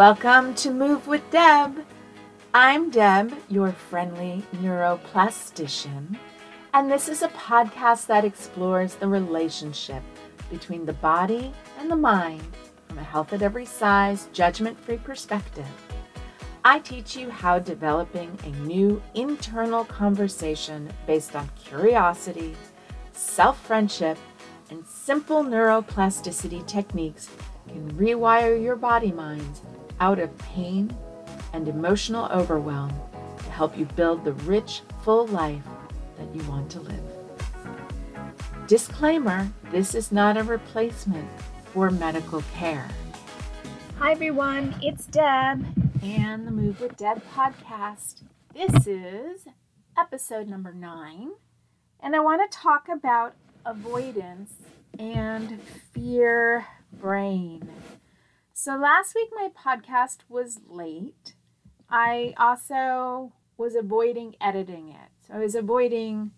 Welcome to Move with Deb. I'm Deb, your friendly neuroplastician, and this is a podcast that explores the relationship between the body and the mind from a health at every size, judgment free perspective. I teach you how developing a new internal conversation based on curiosity, self friendship, and simple neuroplasticity techniques can rewire your body minds out of pain and emotional overwhelm to help you build the rich, full life that you want to live. Disclaimer this is not a replacement for medical care. Hi, everyone, it's Deb and the Move with Deb podcast. This is episode number nine, and I want to talk about avoidance and fear brain. So last week my podcast was late. I also was avoiding editing it. So I was avoiding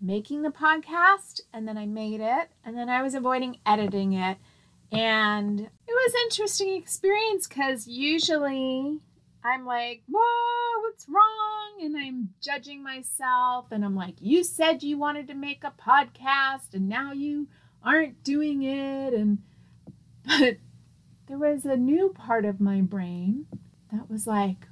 making the podcast and then I made it and then I was avoiding editing it. And it was an interesting experience because usually I'm like, whoa, what's wrong? And I'm judging myself and I'm like, you said you wanted to make a podcast and now you aren't doing it. And but there was a new part of my brain that was like,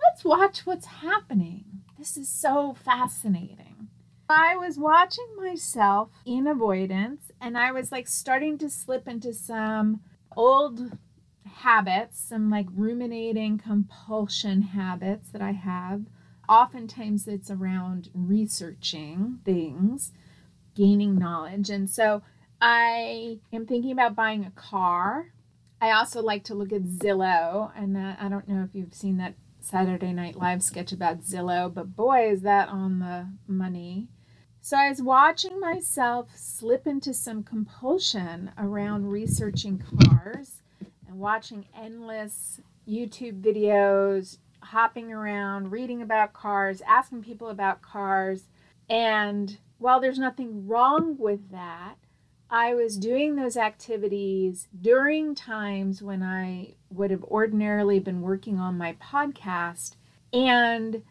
let's watch what's happening. This is so fascinating. I was watching myself in avoidance and I was like starting to slip into some old habits, some like ruminating compulsion habits that I have. Oftentimes it's around researching things, gaining knowledge. And so I am thinking about buying a car I also like to look at Zillow, and that, I don't know if you've seen that Saturday Night Live sketch about Zillow, but boy, is that on the money. So I was watching myself slip into some compulsion around researching cars and watching endless YouTube videos, hopping around, reading about cars, asking people about cars. And while there's nothing wrong with that, I was doing those activities during times when I would have ordinarily been working on my podcast, and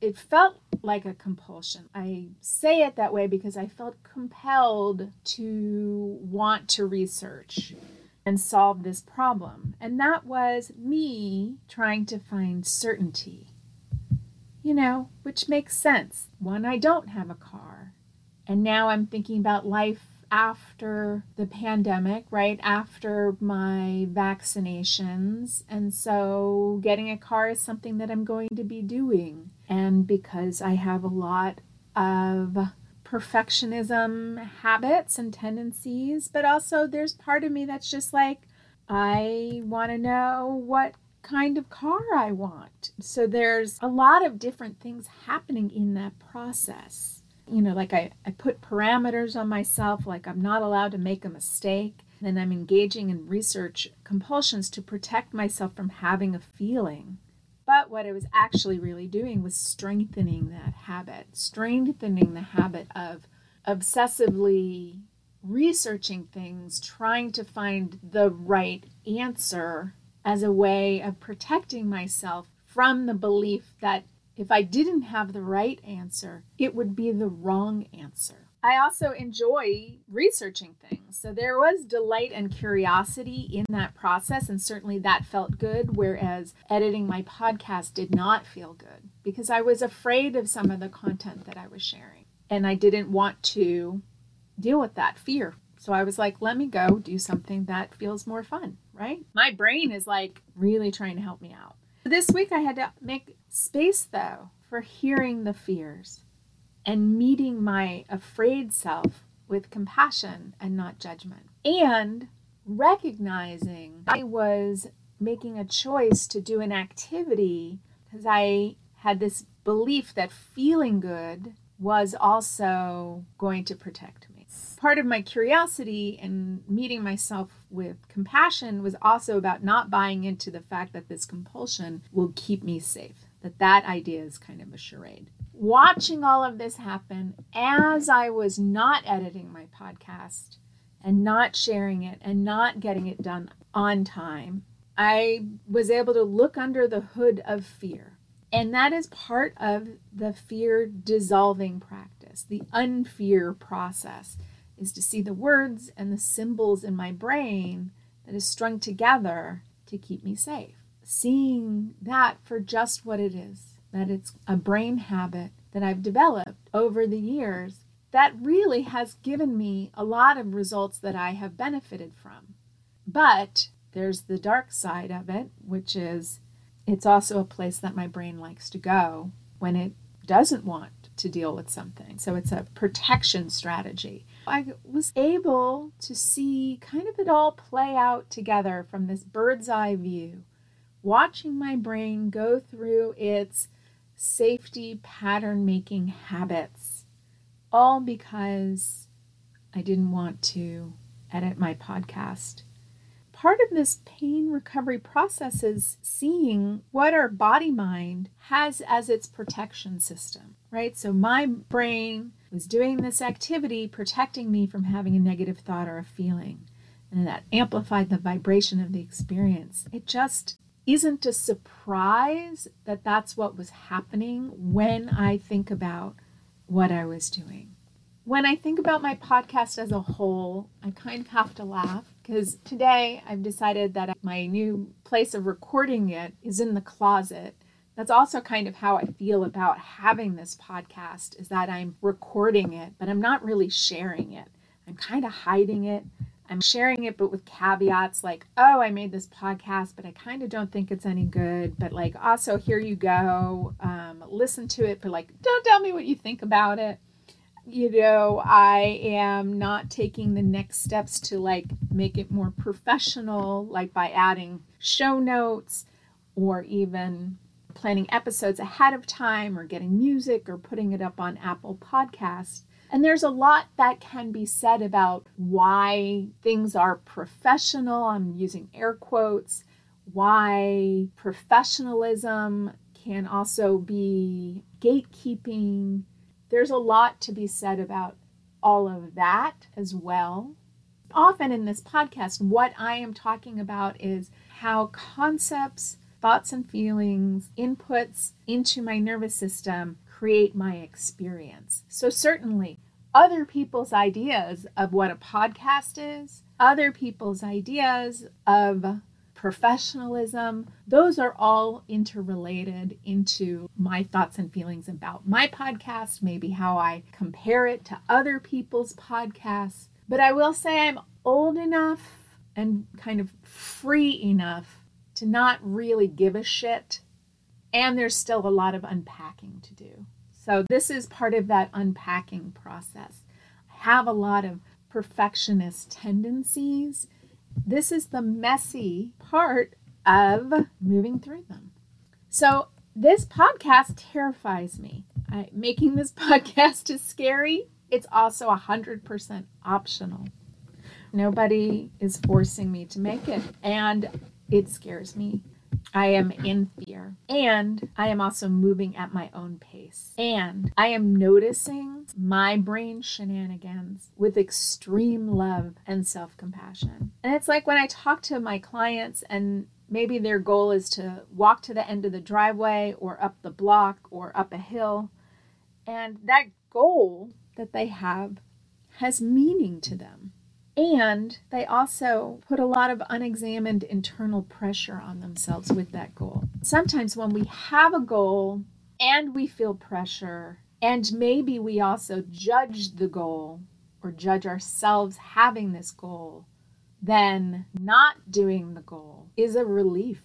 it felt like a compulsion. I say it that way because I felt compelled to want to research and solve this problem. And that was me trying to find certainty, you know, which makes sense. One, I don't have a car. And now I'm thinking about life after the pandemic, right after my vaccinations. And so getting a car is something that I'm going to be doing. And because I have a lot of perfectionism habits and tendencies, but also there's part of me that's just like, I want to know what kind of car I want. So there's a lot of different things happening in that process you know, like I, I put parameters on myself, like I'm not allowed to make a mistake. Then I'm engaging in research compulsions to protect myself from having a feeling. But what I was actually really doing was strengthening that habit, strengthening the habit of obsessively researching things, trying to find the right answer as a way of protecting myself from the belief that if I didn't have the right answer, it would be the wrong answer. I also enjoy researching things. So there was delight and curiosity in that process, and certainly that felt good, whereas editing my podcast did not feel good because I was afraid of some of the content that I was sharing. And I didn't want to deal with that fear. So I was like, let me go do something that feels more fun, right? My brain is like really trying to help me out. This week I had to make space though for hearing the fears and meeting my afraid self with compassion and not judgment. And recognizing I was making a choice to do an activity because I had this belief that feeling good was also going to protect me part of my curiosity and meeting myself with compassion was also about not buying into the fact that this compulsion will keep me safe that that idea is kind of a charade watching all of this happen as i was not editing my podcast and not sharing it and not getting it done on time I was able to look under the hood of fear. And that is part of the fear dissolving practice, the unfear process is to see the words and the symbols in my brain that is strung together to keep me safe. Seeing that for just what it is, that it's a brain habit that I've developed over the years that really has given me a lot of results that I have benefited from. But there's the dark side of it, which is it's also a place that my brain likes to go when it doesn't want to deal with something. So it's a protection strategy. I was able to see kind of it all play out together from this bird's eye view, watching my brain go through its safety pattern making habits, all because I didn't want to edit my podcast part of this pain recovery process is seeing what our body mind has as its protection system, right? So my brain was doing this activity protecting me from having a negative thought or a feeling. And that amplified the vibration of the experience. It just isn't a surprise that that's what was happening when I think about what I was doing. When I think about my podcast as a whole, I kind of have to laugh because today I've decided that my new place of recording it is in the closet. That's also kind of how I feel about having this podcast is that I'm recording it, but I'm not really sharing it. I'm kind of hiding it. I'm sharing it, but with caveats like, oh, I made this podcast, but I kind of don't think it's any good. But like, also, here you go. Um, listen to it, but like, don't tell me what you think about it you know, I am not taking the next steps to like make it more professional, like by adding show notes or even planning episodes ahead of time or getting music or putting it up on Apple Podcasts. And there's a lot that can be said about why things are professional. I'm using air quotes. Why professionalism can also be gatekeeping there's a lot to be said about all of that as well. Often in this podcast, what I am talking about is how concepts, thoughts, and feelings, inputs into my nervous system create my experience. So, certainly, other people's ideas of what a podcast is, other people's ideas of professionalism, those are all interrelated into my thoughts and feelings about my podcast, maybe how I compare it to other people's podcasts. But I will say I'm old enough and kind of free enough to not really give a shit. And there's still a lot of unpacking to do. So, this is part of that unpacking process. I have a lot of perfectionist tendencies this is the messy part of moving through them. So, this podcast terrifies me. I, making this podcast is scary. It's also 100% optional. Nobody is forcing me to make it, and it scares me I am in fear. And I am also moving at my own pace. And I am noticing my brain shenanigans with extreme love and self compassion. And it's like when I talk to my clients and maybe their goal is to walk to the end of the driveway or up the block or up a hill. And that goal that they have has meaning to them. And they also put a lot of unexamined internal pressure on themselves with that goal. Sometimes when we have a goal and we feel pressure, and maybe we also judge the goal or judge ourselves having this goal, then not doing the goal is a relief.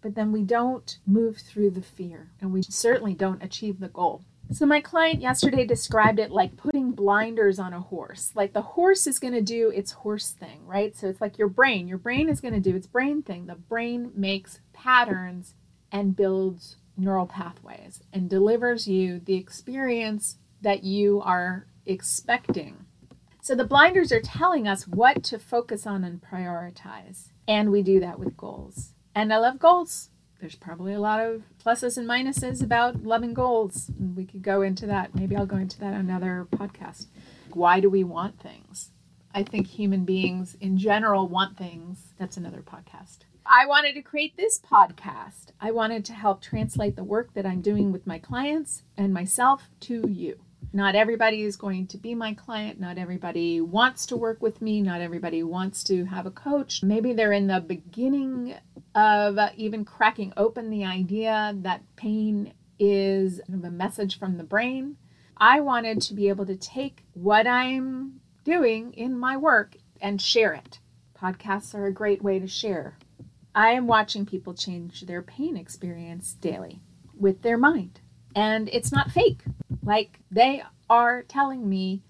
But then we don't move through the fear and we certainly don't achieve the goal. So, my client yesterday described it like putting blinders on a horse. Like the horse is going to do its horse thing, right? So, it's like your brain. Your brain is going to do its brain thing. The brain makes patterns and builds neural pathways and delivers you the experience that you are expecting. So, the blinders are telling us what to focus on and prioritize. And we do that with goals. And I love goals there's probably a lot of pluses and minuses about loving goals. We could go into that. Maybe I'll go into that another podcast. Why do we want things? I think human beings in general want things. That's another podcast. I wanted to create this podcast. I wanted to help translate the work that I'm doing with my clients and myself to you. Not everybody is going to be my client. Not everybody wants to work with me. Not everybody wants to have a coach. Maybe they're in the beginning of even cracking open the idea that pain is a message from the brain. I wanted to be able to take what I'm doing in my work and share it. Podcasts are a great way to share. I am watching people change their pain experience daily with their mind. And it's not fake. Like they are telling me,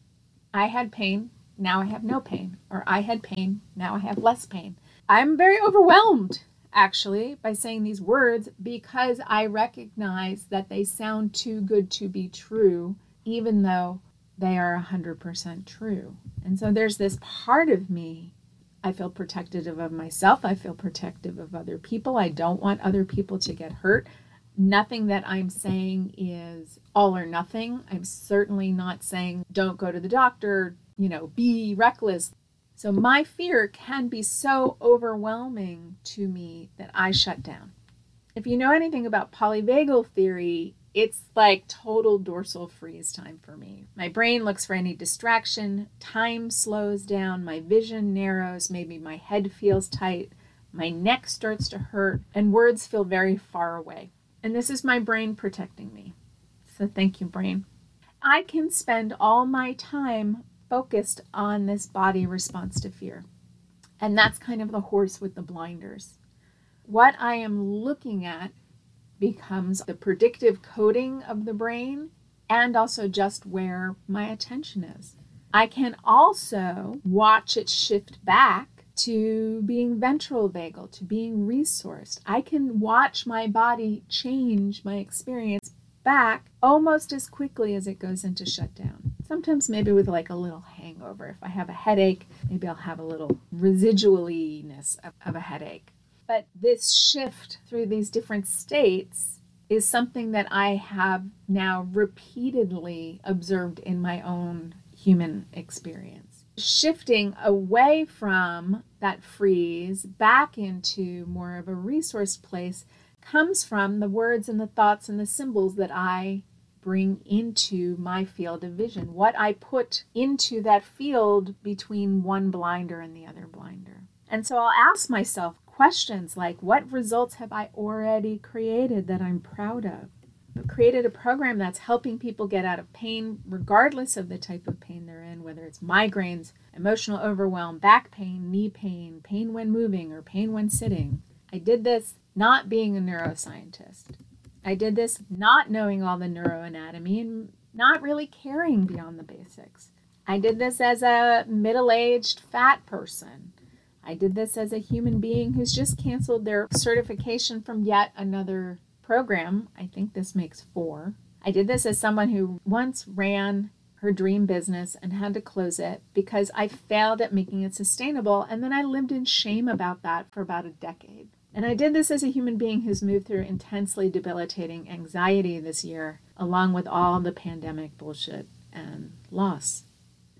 I had pain, now I have no pain. Or I had pain, now I have less pain. I'm very overwhelmed, actually, by saying these words because I recognize that they sound too good to be true, even though they are 100% true. And so there's this part of me I feel protective of myself. I feel protective of other people. I don't want other people to get hurt. Nothing that I'm saying is all or nothing. I'm certainly not saying don't go to the doctor, you know, be reckless. So my fear can be so overwhelming to me that I shut down. If you know anything about polyvagal theory, it's like total dorsal freeze time for me. My brain looks for any distraction, time slows down, my vision narrows, maybe my head feels tight, my neck starts to hurt, and words feel very far away. And this is my brain protecting me. So thank you, brain. I can spend all my time focused on this body response to fear. And that's kind of the horse with the blinders. What I am looking at becomes the predictive coding of the brain and also just where my attention is. I can also watch it shift back to being ventral vagal, to being resourced. I can watch my body change my experience back almost as quickly as it goes into shutdown. Sometimes, maybe with like a little hangover. If I have a headache, maybe I'll have a little residualiness of, of a headache. But this shift through these different states is something that I have now repeatedly observed in my own human experience. Shifting away from that freeze back into more of a resource place comes from the words and the thoughts and the symbols that I bring into my field of vision, what I put into that field between one blinder and the other blinder. And so I'll ask myself questions like what results have I already created that I'm proud of? Created a program that's helping people get out of pain regardless of the type of pain they're in, whether it's migraines, emotional overwhelm, back pain, knee pain, pain when moving, or pain when sitting. I did this not being a neuroscientist. I did this not knowing all the neuroanatomy and not really caring beyond the basics. I did this as a middle aged fat person I did this as a human being who's just canceled their certification from yet another program. I think this makes four. I did this as someone who once ran her dream business and had to close it because I failed at making it sustainable. And then I lived in shame about that for about a decade. And I did this as a human being who's moved through intensely debilitating anxiety this year, along with all the pandemic bullshit and loss.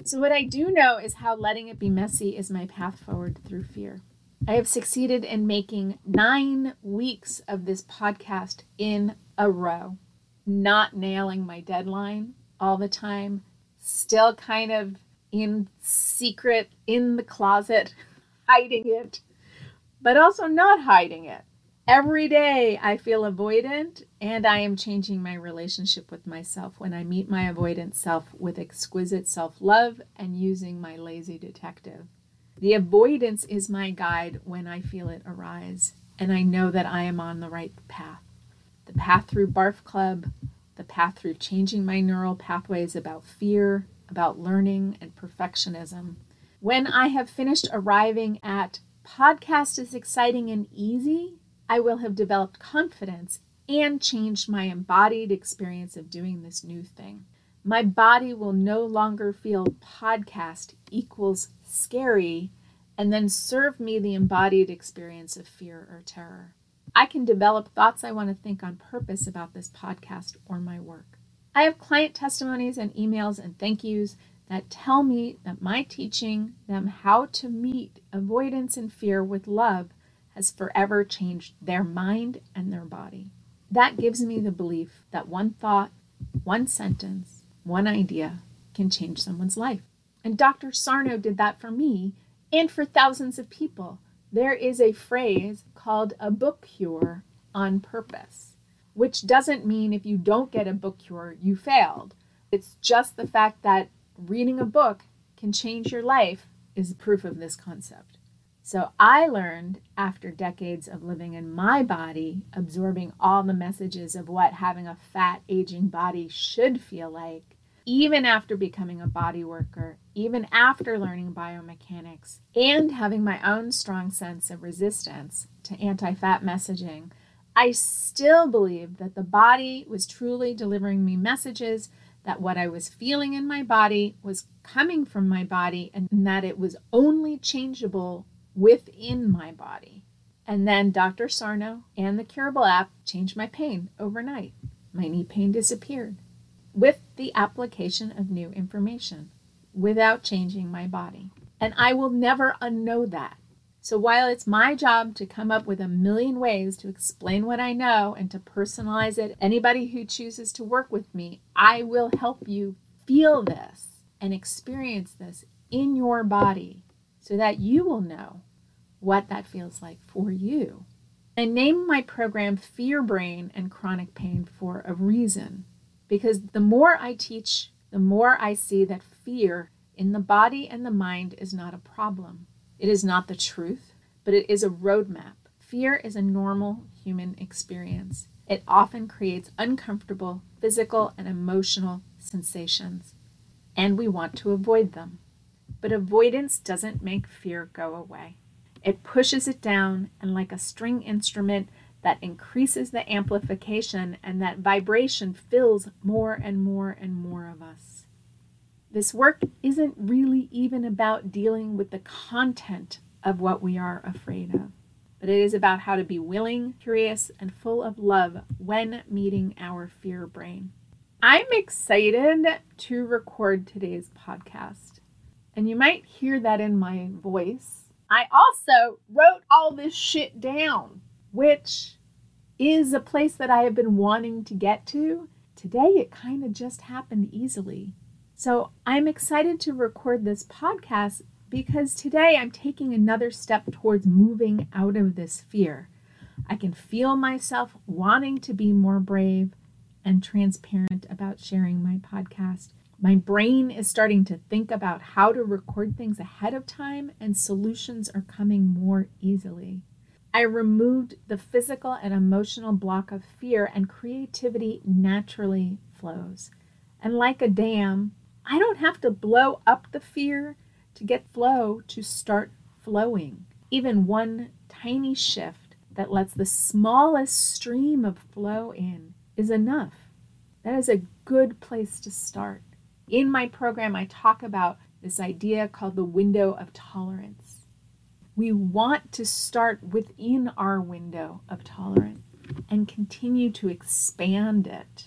So, what I do know is how letting it be messy is my path forward through fear. I have succeeded in making nine weeks of this podcast in a row, not nailing my deadline all the time, still kind of in secret in the closet, hiding it, but also not hiding it. Every day I feel avoidant, and I am changing my relationship with myself when I meet my avoidant self with exquisite self love and using my lazy detective. The avoidance is my guide when I feel it arise, and I know that I am on the right path. The path through Barf Club, the path through changing my neural pathways about fear, about learning, and perfectionism. When I have finished arriving at podcast is exciting and easy, I will have developed confidence and changed my embodied experience of doing this new thing. My body will no longer feel podcast equals scary and then serve me the embodied experience of fear or terror. I can develop thoughts I want to think on purpose about this podcast or my work. I have client testimonies and emails and thank yous that tell me that my teaching them how to meet avoidance and fear with love has forever changed their mind and their body. That gives me the belief that one thought, one sentence, one idea can change someone's life. And Dr. Sarno did that for me and for thousands of people. There is a phrase called a book cure on purpose, which doesn't mean if you don't get a book cure, you failed. It's just the fact that reading a book can change your life is proof of this concept. So I learned after decades of living in my body, absorbing all the messages of what having a fat, aging body should feel like, even after becoming a body worker, even after learning biomechanics, and having my own strong sense of resistance to anti fat messaging, I still believed that the body was truly delivering me messages that what I was feeling in my body was coming from my body and that it was only changeable within my body. And then Dr. Sarno and the Curable app changed my pain overnight. My knee pain disappeared with the application of new information without changing my body. And I will never unknow that. So while it's my job to come up with a million ways to explain what I know and to personalize it, anybody who chooses to work with me, I will help you feel this and experience this in your body so that you will know what that feels like for you. I named my program Fear Brain and Chronic Pain for a reason because the more I teach, the more I see that fear in the body and the mind is not a problem. It is not the truth, but it is a roadmap. Fear is a normal human experience. It often creates uncomfortable physical and emotional sensations, and we want to avoid them. But avoidance doesn't make fear go away. It pushes it down, and like a string instrument, that increases the amplification and that vibration fills more and more and more of us. This work isn't really even about dealing with the content of what we are afraid of, but it is about how to be willing, curious, and full of love when meeting our fear brain. I'm excited to record today's podcast, and you might hear that in my voice. I also wrote all this shit down which is a place that I have been wanting to get to. Today, it kind of just happened easily. So I'm excited to record this podcast because today I'm taking another step towards moving out of this fear. I can feel myself wanting to be more brave and transparent about sharing my podcast. My brain is starting to think about how to record things ahead of time, and solutions are coming more easily. I removed the physical and emotional block of fear, and creativity naturally flows. And like a dam, I don't have to blow up the fear to get flow to start flowing. Even one tiny shift that lets the smallest stream of flow in is enough. That is a good place to start. In my program, I talk about this idea called the window of tolerance we want to start within our window of tolerance and continue to expand it.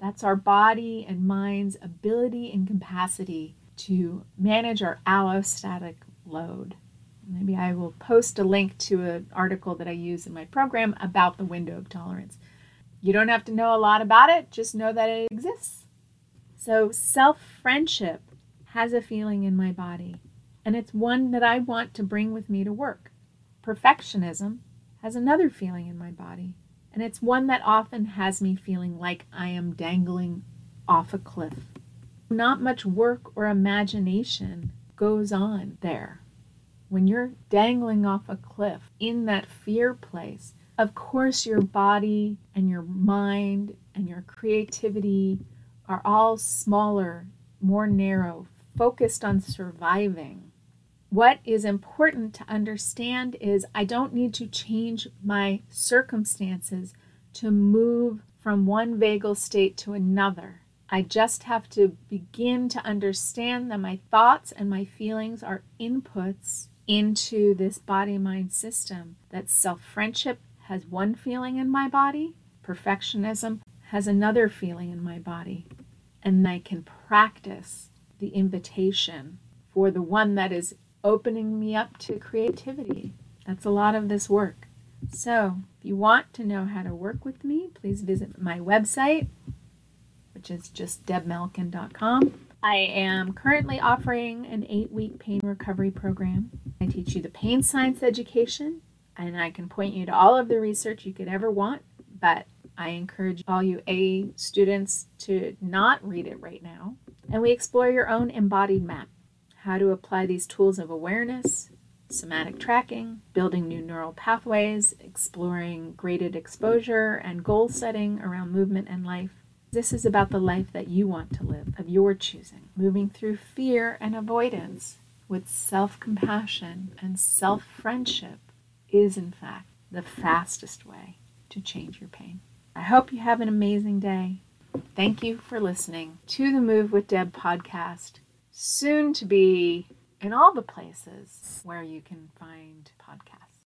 That's our body and mind's ability and capacity to manage our allostatic load. Maybe I will post a link to an article that I use in my program about the window of tolerance. You don't have to know a lot about it, just know that it exists. So, self friendship has a feeling in my body and it's one that I want to bring with me to work. Perfectionism has another feeling in my body, and it's one that often has me feeling like I am dangling off a cliff. Not much work or imagination goes on there. When you're dangling off a cliff in that fear place, of course, your body and your mind and your creativity are all smaller, more narrow, focused on surviving what is important to understand is I don't need to change my circumstances to move from one vagal state to another. I just have to begin to understand that my thoughts and my feelings are inputs into this body mind system. That self friendship has one feeling in my body, perfectionism has another feeling in my body. And I can practice the invitation for the one that is opening me up to creativity. That's a lot of this work. So, if you want to know how to work with me, please visit my website, which is just debmalkin.com. I am currently offering an eight week pain recovery program. I teach you the pain science education, and I can point you to all of the research you could ever want, but I encourage all you A students to not read it right now. And we explore your own embodied map how to apply these tools of awareness, somatic tracking, building new neural pathways, exploring graded exposure, and goal setting around movement and life. This is about the life that you want to live, of your choosing, moving through fear and avoidance with self compassion and self friendship is, in fact, the fastest way to change your pain. I hope you have an amazing day. Thank you for listening to the Move with Deb podcast, soon to be in all the places where you can find podcasts.